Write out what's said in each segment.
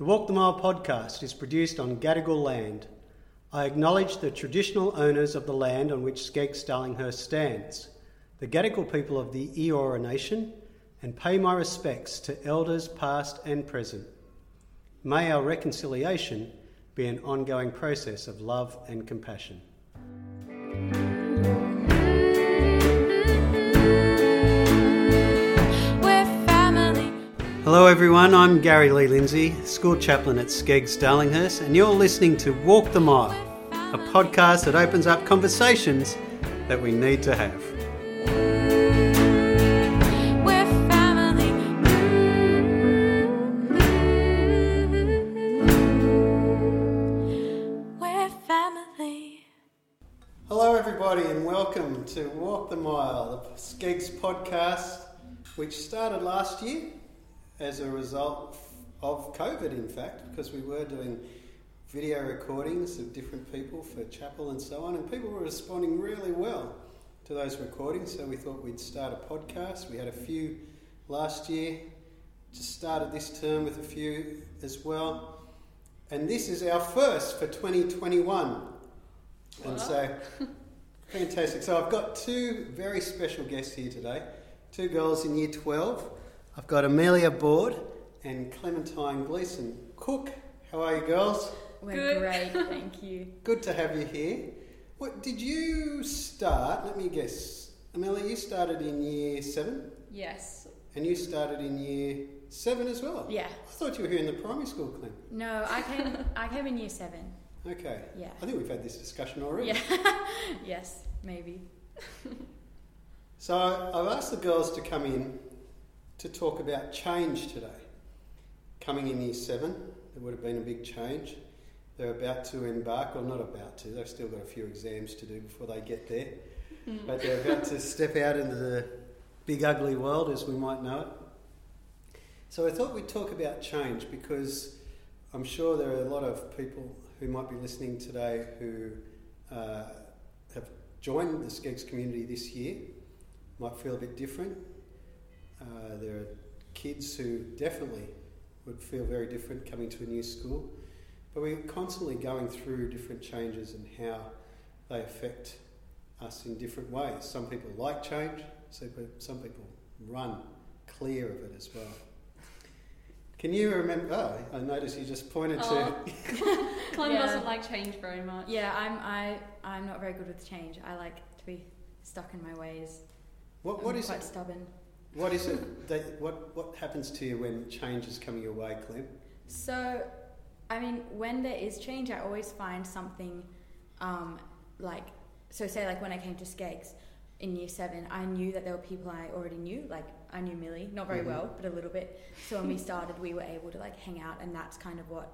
The Walk the Mile podcast is produced on Gadigal land. I acknowledge the traditional owners of the land on which SCEGGS Darlinghurst stands, the Gadigal people of the Eora Nation, and pay my respects to elders past and present. May our reconciliation be an ongoing process of love and compassion. Hello, everyone. I'm Gary Lee Lindsay, school chaplain at SCEGGS Darlinghurst, and you're listening to Walk the Mile, a podcast that opens up conversations that we need to have. We're family. We're family. Hello, everybody, and welcome to Walk the Mile, the SCEGGS podcast, which started last year as a result of COVID, in fact, because we were doing video recordings of different people for chapel and so on, and people were responding really well to those recordings. So we thought we'd start a podcast. We had a few last year, just started this term with a few as well. And this is our first for 2021. And so, fantastic. So, I've got two very special guests here today two girls in year 12. I've got Amelia Board and Clementine Gleason. Cook, how are you girls? We're Good. great, thank you. Good to have you here. What did you start? Let me guess. Amelia, you started in year 7 Yes. and you started in year 7 as well. Yeah. I thought you were here in the primary school, Clem. No, I came. I came in year seven. Okay. Yeah. I think we've had this discussion already. Yeah. yes, maybe. So I've asked the girls to come in to talk about change today. Coming in year seven, there would have been a big change. They're about to embark, or not about to, they've still got a few exams to do before they get there. But they're about to step out into the big ugly world as we might know it. So I thought we'd talk about change because I'm sure there are a lot of people who might be listening today who uh, have joined the SCEGGS community this year might feel a bit different. Uh, there are kids who definitely would feel very different coming to a new school. But we're constantly going through different changes and how they affect us in different ways. Some people like change, some people run clear of it as well. Can you remember? Oh, I noticed you just pointed Oh. to. Clem Yeah. doesn't like change very much. Yeah, I'm. I. I'm not very good with change. I like to be stuck in my ways. What, what I'm is quite it? stubborn. What is it? That, what what happens to you when change is coming your way, Clem? So, I mean, when there is change, I always find something, um, like so. Say like when I came to SCEGGS in year seven, I knew that there were people I already knew. Like I knew Millie, not very Mhm. well, but a little bit. So when we started, we were able to like hang out, and that's kind of what,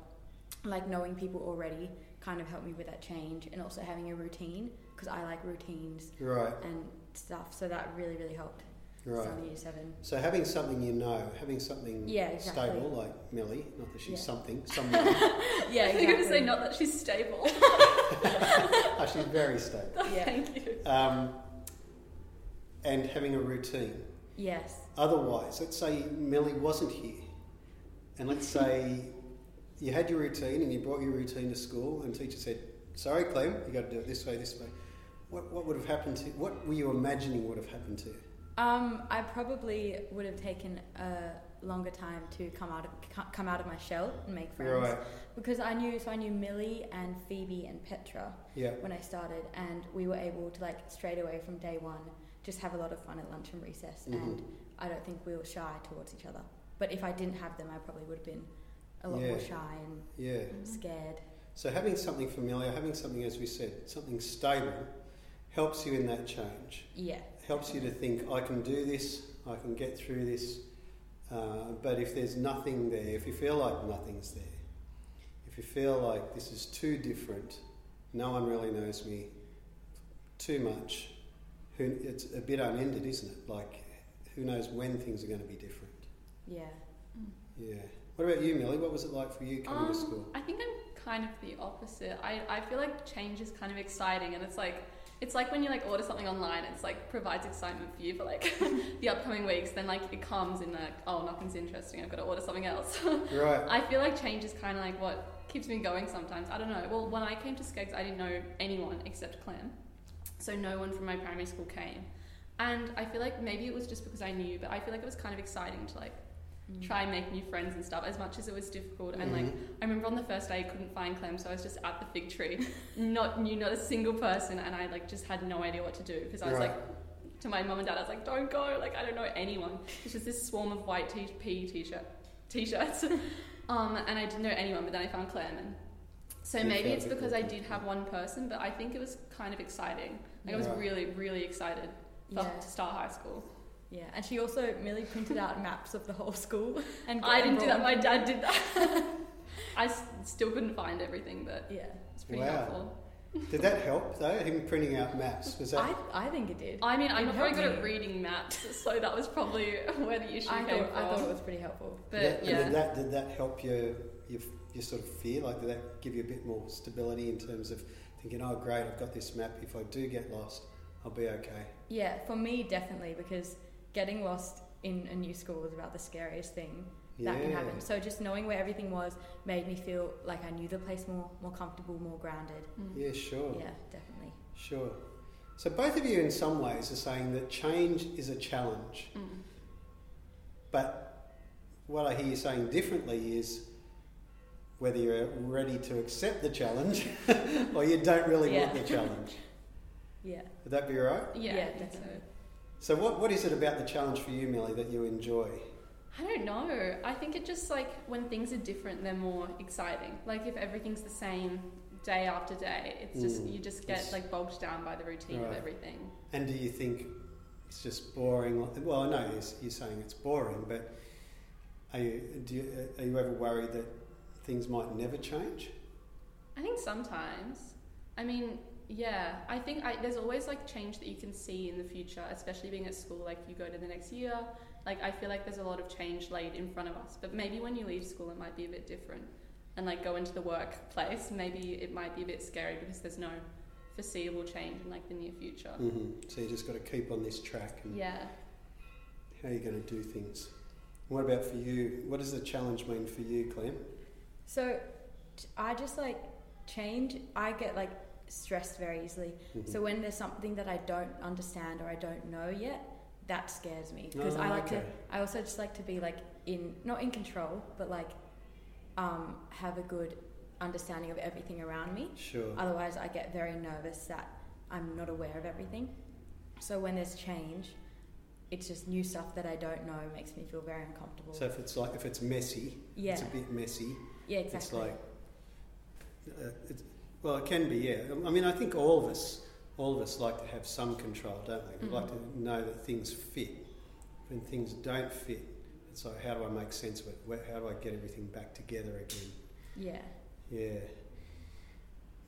like knowing people already, kind of helped me with that change, and also having a routine because I like routines Right, and stuff. So that really, really helped. Right. Starting year seven. So having something you know, having something Yeah, exactly. stable like Millie, not that she's Yeah. something, someone. Yeah, You're going to say not that she's stable. oh, she's very stable. Yeah. Thank you. Um, and having a routine. Yes. Otherwise, let's say Millie wasn't here, and let's say you had your routine and you brought your routine to school, and teacher said, "Sorry, Clem, you got to do it this way, this way." What, what would have happened to? What were you imagining would have happened to you? Um, I probably would have taken a longer time to come out of come out of my shell and make friends Right. because I knew so I knew Millie and Phoebe and Petra Yeah. when I started, and we were able to like straight away from day one just have a lot of fun at lunch and recess, and Mhm. I don't think we were shy towards each other. But if I didn't have them, I probably would have been a lot Yeah. more shy and Yeah. scared. So having something familiar, having something, as we said, something stable, helps you in that change. Yeah. Helps you to think, I can do this, I can get through this. Uh, but if there's nothing there, if you feel like nothing's there, if you feel like this is too different, no one really knows me too much, who, it's a bit unended, isn't it? Like, who knows when things are going to be different? Yeah. Yeah. What about you, Millie? What was it like for you coming to Um, school? I think I'm kind of the opposite. I, I feel like change is kind of exciting and it's like it's like when you like order something online, it's like provides excitement for you for like the upcoming weeks. Then like it comes in like, oh, nothing's interesting. I've got to order something else. Right. I feel like change is kind of like what keeps me going sometimes. I don't know. Well, when I came to SCEGGS, I didn't know anyone except Clem. So no one from my primary school came. And I feel like maybe it was just because I knew, but I feel like it was kind of exciting to like. Try and make new friends and stuff as much as it was difficult. And like, Mhm. I remember on the first day I couldn't find Clem, so I was just at the fig tree, not knew not a single person, and I like just had no idea what to do because I was Right. like, to my mum and dad, I was like, don't go, like I don't know anyone. It's just this swarm of white t- PE t-shirt, t-shirts, um, and I didn't know anyone. But then I found Clem, and so You maybe it's because I did have one person, but I think it was kind of exciting. Like I was really, really excited for, Yeah. to start high school. Yeah, and she also Millie printed out maps of the whole school. And I didn't do that. My dad did that. I s- still couldn't find everything, but them. Yeah, it's pretty Wow. helpful. Did that help though? Him printing out maps was that? I, I think it did. I mean, I'm It not very helped good me. at reading maps, so that was probably where the issue I came thought, from. I thought it was pretty helpful. but did that, yeah, did that did that help your, your your sort of fear? Like did that give you a bit more stability in terms of thinking, oh great, I've got this map. If I do get lost, I'll be okay. Yeah, for me definitely because getting lost in a new school was about the scariest thing Yeah. that can happen. So just knowing where everything was made me feel like I knew the place more, more comfortable, more grounded. Mm. Yeah, sure. Yeah, definitely. Sure. So both of you, in some ways, are saying that change is a challenge. Mm. But what I hear you saying differently is whether you're ready to accept the challenge or you don't really want the challenge. Yeah. Would that be right? yeah, Yeah, I think so. So, what, what is it about the challenge for you, Millie, that you enjoy? I don't know. I think it just like when things are different, they're more exciting. Like if everything's the same day after day, it's just Mm. you just get like bogged down by the routine of everything. And do you think it's just boring? Well, I know you're, you're saying it's boring, but are you, do you, are you ever worried that things might never change? I think sometimes. I mean, yeah, I think I, there's always like change that you can see in the future, especially being at school. Like you go to the next year, like I feel like there's a lot of change laid in front of us. But maybe when you leave school, it might be a bit different. And like go into the workplace, maybe it might be a bit scary because there's no foreseeable change in like the near future. hmm So you just got to keep on this track and Yeah. how you're going to do things. What about for you? What does the challenge mean for you, Clem? So i just like change, I get like stressed very easily. Mhm. So when there's something that I don't understand or I don't know yet, that scares me because Oh, I like okay. to. I also just like to be like in not in control, but like um, have a good understanding of everything around me. Sure. Otherwise, I get very nervous that I'm not aware of everything. So when there's change, it's just new stuff that I don't know makes me feel very uncomfortable. So if it's like if it's messy, yeah, it's a bit messy. yeah, exactly. It's like, uh, it's, well, it can be. Yeah. I mean, I think all of us, all of us like to have some control, don't we? We like Mhm. to know that things fit. When things don't fit, it's like, how do I make sense of it? How do I get everything back together again? yeah. Yeah.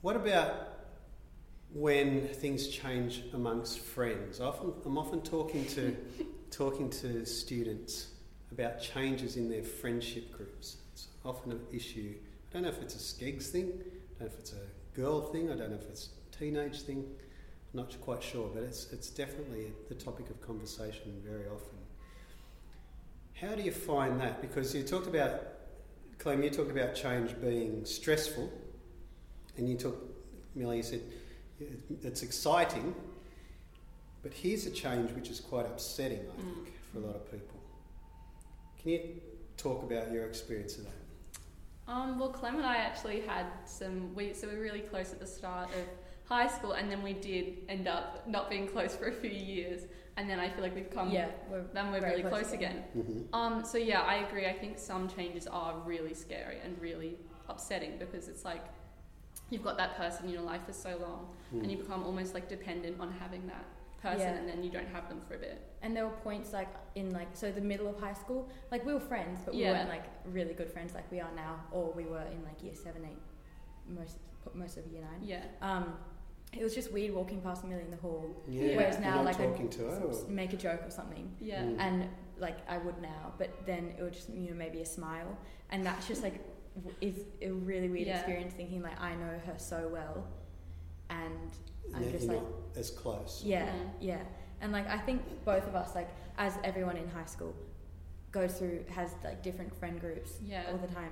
What about when things change amongst friends? Often, I'm often talking to talking to students about changes in their friendship groups. It's often an issue. I don't know if it's a SCEGGS thing. I don't know if it's a girl thing. I don't know if it's a teenage thing. I'm not quite sure, but it's it's definitely the topic of conversation very often. How do you find that? Because you talked about, Clem, you talked about change being stressful, and you took, Millie, you said it's exciting, but here's a change which is quite upsetting, I Mm. think, for a lot of people. Can you talk about your experience of that? Um, well, Clem and I actually had some. We so we were really close at the start of high school, and then we did end up not being close for a few years, and then I feel like we've come. yeah, we're Then we're really close close again. again. Mm-hmm. Um, so yeah, I agree. I think some changes are really scary and really upsetting because it's like you've got that person in your life for so long, Mm. and you become almost like dependent on having that person, Yeah. and then you don't have them for a bit. And there were points like in like so the middle of high school, like we were friends, but we Yeah. weren't like really good friends like we are now, or we were in like year seven, eight, most most of year nine. Yeah. Um, it was just weird walking past Millie in the hall, Yeah. Whereas now, not like, I'd talking to her. s- make a joke or something, Yeah. Mm. and like I would now, but then it would just you know maybe a smile, and that's just like w- is a really weird Yeah. experience thinking like I know her so well, and And I'm that just you're like not as close. yeah, Mhm. yeah. And like I think both of us, like as everyone in high school goes through, has like different friend groups Yeah. all the time,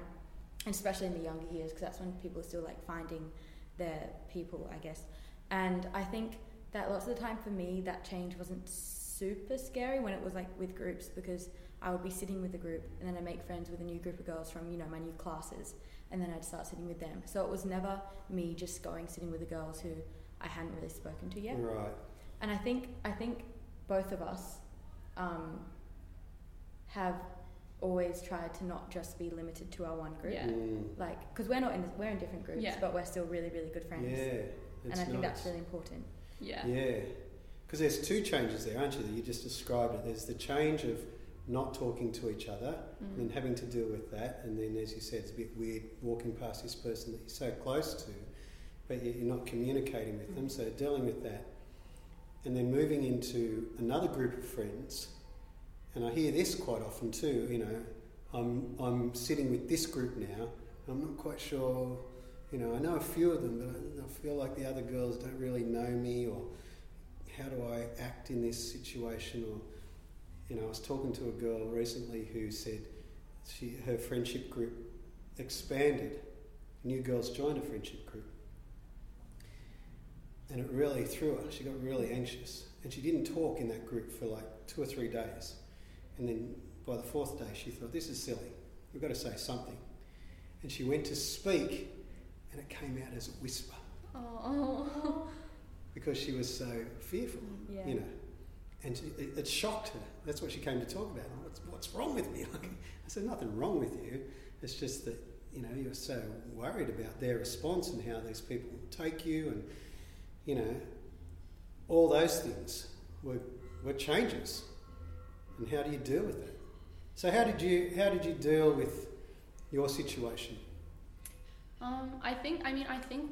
and especially in the younger years, because that's when people are still like finding their people, I guess. And I think that lots of the time for me, that change wasn't super scary when it was like with groups, because I would be sitting with a group, and then I make friends with a new group of girls from you know my new classes, and then I'd start sitting with them. So it was never me just going sitting with the girls who I hadn't really spoken to yet Right. and I think I think both of us um, have always tried to not just be limited to our one group, Yeah. Mm. like because we're not in we're in different groups, Yeah. but we're still really really good friends, Yeah. and that's I think that's really important. Yeah. Yeah, because there's two changes there, aren't you? That you just described it. There's the change of not talking to each other and then Mm. having to deal with that, and then, as you said, it's a bit weird walking past this person that you're so close to, but yet you're not communicating with them. So dealing with that, and then moving into another group of friends, and I hear this quite often too. You know, I'm I'm sitting with this group now. I'm not quite sure. You know, I know a few of them, but I, I feel like the other girls don't really know me, or how do I act in this situation? Or, you know, I was talking to a girl recently who said she her friendship group expanded. New girls joined a friendship group, and it really threw her. She got really anxious, and she didn't talk in that group for like two or three days. And then by the fourth day, she thought, "This is silly. We've got to say something." And she went to speak, and it came out as a whisper Oh. because she was so fearful, Yeah. you know. And she, it, shocked her. That's what she came to talk about. What's, what's wrong with me? Like, I said, nothing wrong with you. It's just that, you know, you're so worried about their response and how these people take you and, you know, all those things were, were changes. And how do you deal with it? So how did you, how did you deal with your situation? Um, I think. I mean, I think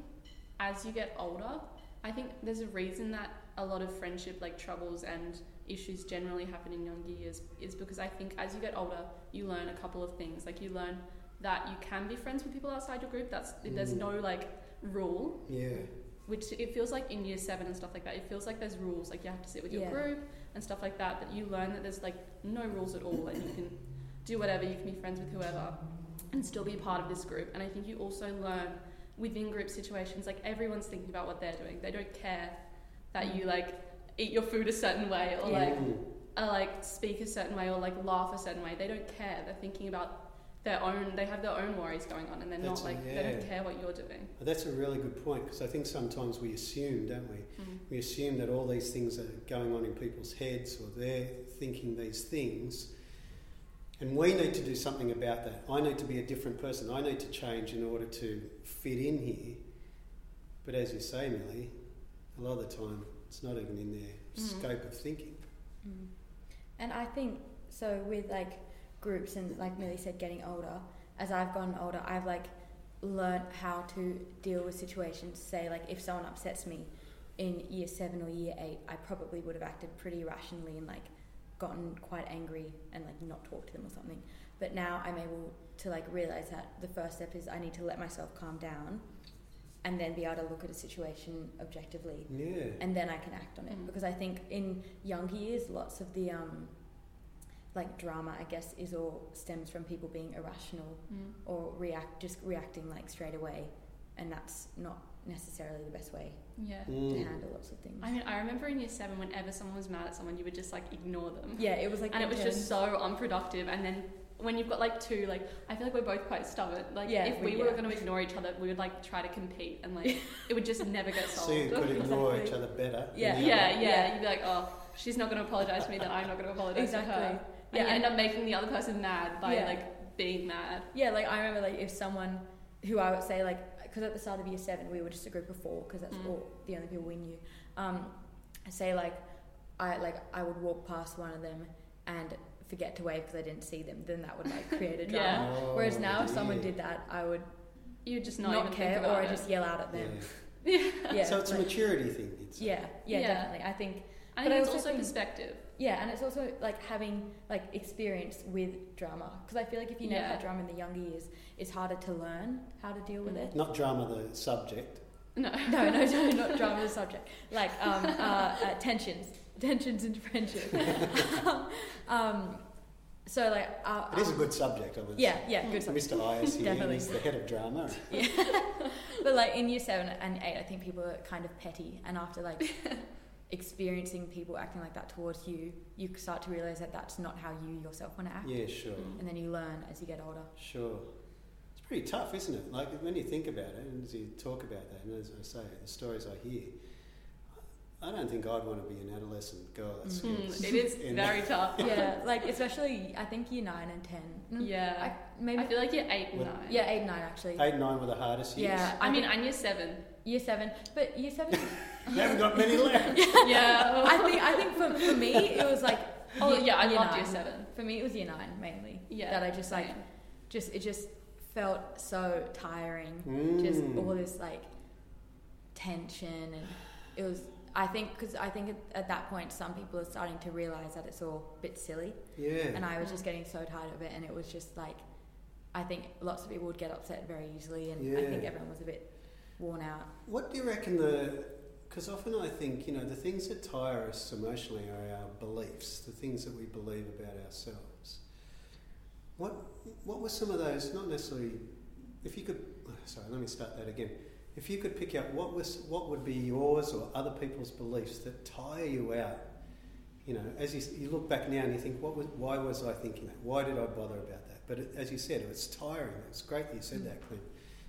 as you get older, I think there's a reason that a lot of friendship like troubles and issues generally happen in younger years is because I think as you get older, you learn a couple of things. Like you learn that you can be friends with people outside your group. That's there's Mm. no like rule, Yeah. which it feels like in year seven and stuff like that. It feels like there's rules. Like you have to sit with your Yeah. group and stuff like that. But you learn that there's like no rules at all, and you can do whatever. You can be friends with whoever and still be part of this group. And I think you also learn within group situations, like everyone's thinking about what they're doing. They don't care that you like eat your food a certain way or Yeah. like uh, like speak a certain way or like laugh a certain way. They don't care. They're thinking about their own. They have their own worries going on, and they're That's not a- like they don't care what you're doing. That's a really good point because I think sometimes we assume, don't we? Mm. We assume that all these things are going on in people's heads or they're thinking these things. And we need to do something about that. I need to be a different person. I need to change in order to fit in here. But as you say, Millie, a lot of the time it's not even in their Mhm. scope of thinking. Mm. And I think so with like groups and like Millie said, getting older. As I've gotten older, I've like learned how to deal with situations. Say like if someone upsets me in year seven or year eight, I probably would have acted pretty rationally and like gotten quite angry and like not talked to them or something. But now I'm able to like realize that the first step is I need to let myself calm down and then be able to look at a situation objectively Yeah. and then I can act on it Mm. because I think in younger years lots of the um like drama I guess is all stems from people being irrational Mm. or react just reacting like straight away and that's not necessarily the best way Yeah. to Mm. handle lots of things. I mean, I remember in year seven, whenever someone was mad at someone, you would just like ignore them. yeah, it was like and it was intense. just so unproductive. And then when you've got like two, like I feel like we're both quite stubborn. Like Yeah, if we- we were yeah. going to ignore each other, we would like try to compete, and like it would just never get So solved. you could ignore Exactly. each other better. than Yeah. the yeah, other. yeah, Yeah. You'd be like, oh, she's not going to apologize to me, then I'm not going to apologize to her. exactly. And Yeah, you end up making the other person mad by Yeah. like being mad. Yeah, like I remember like if someone who I would say like because at the start of year seven we were just a group of four because that's Mm. all the only people we knew. Um, say like I like I would walk past one of them and forget to wave because I didn't see them. Then that would like create a drama. Yeah. Oh, Whereas now if someone did that, I would You just not, not, care or I it. just yell out at them. Yeah. Yeah, so it's a maturity thing. It's yeah, yeah, Yeah. definitely. I think I But think I it's also also think- perspective. yeah, and it's also like having like experience with drama because I feel like if you never Yeah. had drama in the younger years, it's harder to learn how to deal with Mm. it. not drama the subject. No. no, no, no, not drama the subject. Like um, uh, uh, tensions, tensions in friendship. um, so like, uh, It is a good subject, I would yeah, yeah, good subject. Mr. Ayers here, he's the head of drama. yeah, But like in year seven and eight, I think people are kind of petty, and after like experiencing people acting like that towards you, you start to realize that that's not how you yourself want to act, Yeah, sure. and then you learn as you get older. Sure. It's pretty tough, isn't it? Like when you think about it, and as you talk about that, and as I say, the stories I hear, I don't think I'd want to be an adolescent girl at school. Mm, it is In- very tough. yeah, like especially I think year nine and ten. Mm, Yeah. I, maybe I feel like you're eight and Well, nine. yeah, eight and nine actually. Eight and nine were the hardest years. Yeah, I mean, think and year seven. year seven, but year seven. You haven't got many left. yeah. I think I think for, for me it was like Oh year- yeah, I year loved nine. year seven. For me it was year nine mainly. Yeah. that I just like same. just it just felt so tiring. Mm. Just all this like tension and it was. I think because I think at, at that point some people are starting to realize that it's all a bit silly, Yeah. and I was just getting so tired of it, and it was just like. I think lots of people would get upset very easily, and I think everyone was a bit worn out. What do you reckon the? Because often I think you know the things that tire us emotionally are our beliefs, the things that we believe about ourselves. What What were some of those? Not necessarily. If you could, sorry, let me start that again. If you could pick out what was what would be yours or other people's beliefs that tire you out. You know, as you, you look back now and you think, what was, why was I thinking that? Why did I bother about that? But it, as you said, it's tiring. It's great that you said that, Clint,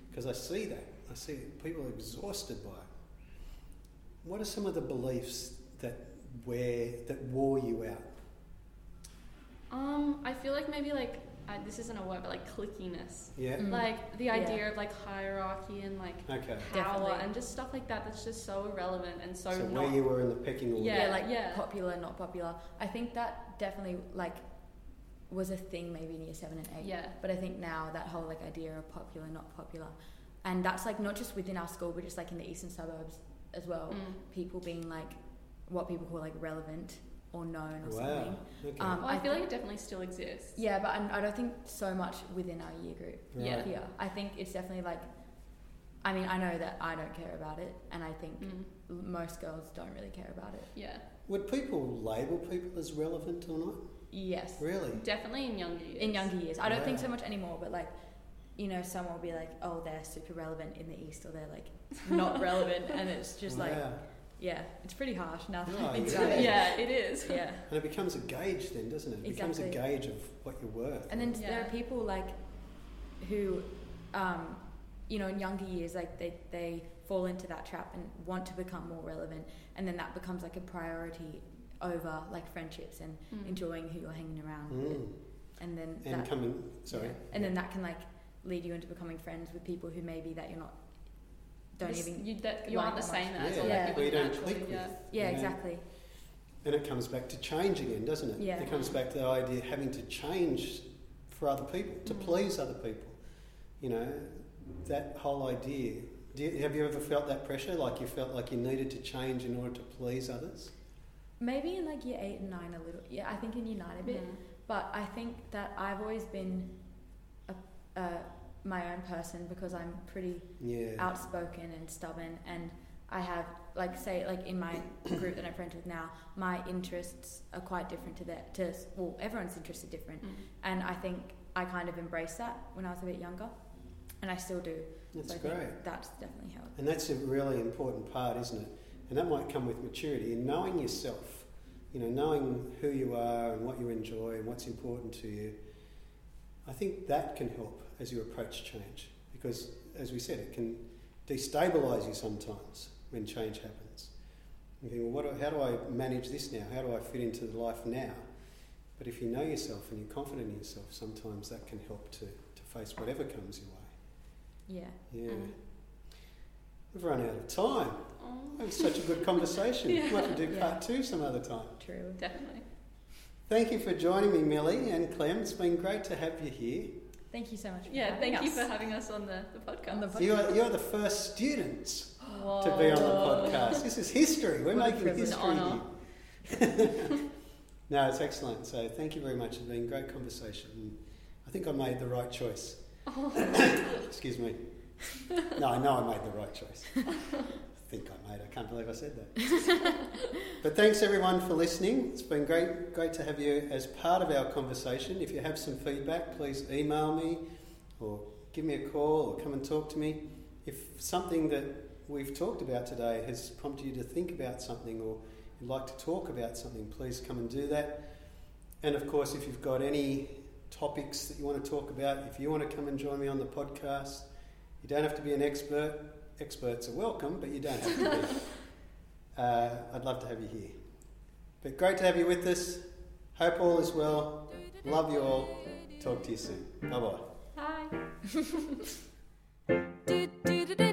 because I see that. I see people are exhausted by it. What are some of the beliefs that wear that wore you out? Um, I feel like maybe like I, this isn't a word, but like clickiness. Yeah. Mm. Like the Yeah. idea of like hierarchy and like Okay. power Definitely. and just stuff like that. That's just so irrelevant and so, So, not. where you were in the pecking order. Yeah, yeah, like yeah. popular, not popular. I think that definitely like was a thing maybe in year seven and eight. yeah. But I think now that whole like idea of popular, not popular, and that's like not just within our school, but just like in the eastern suburbs as well. Mm. People being like what people call like relevant or known or Wow. something. Okay. Um, Well, I I feel like it definitely still exists. Yeah, but I'm, I don't think so much within our year group yeah. Right. here. I think it's definitely like. I mean, I know that I don't care about it, and I think Mm. most girls don't really care about it. Yeah. Would people label people as relevant or not? Yes. Really? Definitely in younger years. in younger years. I don't think so much anymore, but like, you know, someone will be like, oh, they're super relevant in the East, or they're like not relevant, and it's just like, Wow. Yeah, it's pretty harsh now that Oh, I think yeah. about it. Yeah, it is. Yeah. And it becomes a gauge then, doesn't it? It becomes a gauge of what you're worth. And then there are people like who, um, you know, in younger years, like they, they fall into that trap and want to become more relevant, and then that becomes like a priority over like friendships and Mm. enjoying who you're hanging around with, Mm. and then And that, coming, sorry. yeah. and then that can like lead you into becoming friends with people who maybe that you're not don't This- even You, that, you aren't the same much. as, Yeah. or Yeah. like you Well, you don't naturally, click with. yeah. yeah exactly And it comes back to change again, doesn't it? Yeah. It comes back to the idea of having to change for other people, to Mm. please other people. You know, that whole idea. Do you, have you ever felt that pressure? Like you felt like you needed to change in order to please others? maybe in like year eight and nine a little yeah I think in year nine a bit Mm. but I think that I've always been a, a, my own person because I'm pretty Yeah. outspoken and stubborn and I have like say like in my group that I'm friends with now my interests are quite different to their to well everyone's interests are different Mm. and I think I kind of embraced that when I was a bit younger and I still do That's so great. that's definitely helped And that's a really important part, isn't it? And that might come with maturity and knowing yourself. You know, knowing who you are and what you enjoy and what's important to you. I think that can help as you approach change because, as we said, it can destabilise you sometimes when change happens. You think, well, do, how do I manage this now? How do I fit into the life now? But if you know yourself and you're confident in yourself, sometimes that can help to, to face whatever comes your way. yeah Yeah. Mm. We've run out of time. Oh, That was such a good conversation. Yeah. Might have to do Yeah. part two some other time. true definitely. Thank you for joining me, Millie and Clem. It's been great to have you here. thank you so much for Yeah, having thank you for having us on the, the podcast. On the pod- You're, you're the first students Whoa. to be on the podcast. This is history. We're What making history here. no, it's excellent. So thank you very much. It's been a great conversation. I think I made the right choice. Oh. Excuse me. no, I know I made the right choice. Think I made. I can't believe I said that. but thanks everyone for listening. It's been great, great to have you as part of our conversation. If you have some feedback, please email me or give me a call or come and talk to me. If something that we've talked about today has prompted you to think about something or you'd like to talk about something, please come and do that. And of course, if you've got any topics that you want to talk about, if you want to come and join me on the podcast, you don't have to be an expert. Experts are welcome, but you don't have to be. Uh, I'd love to have you here. But great to have you with us. Hope all is well. Love you all. Talk to you soon. Bye bye. Hi.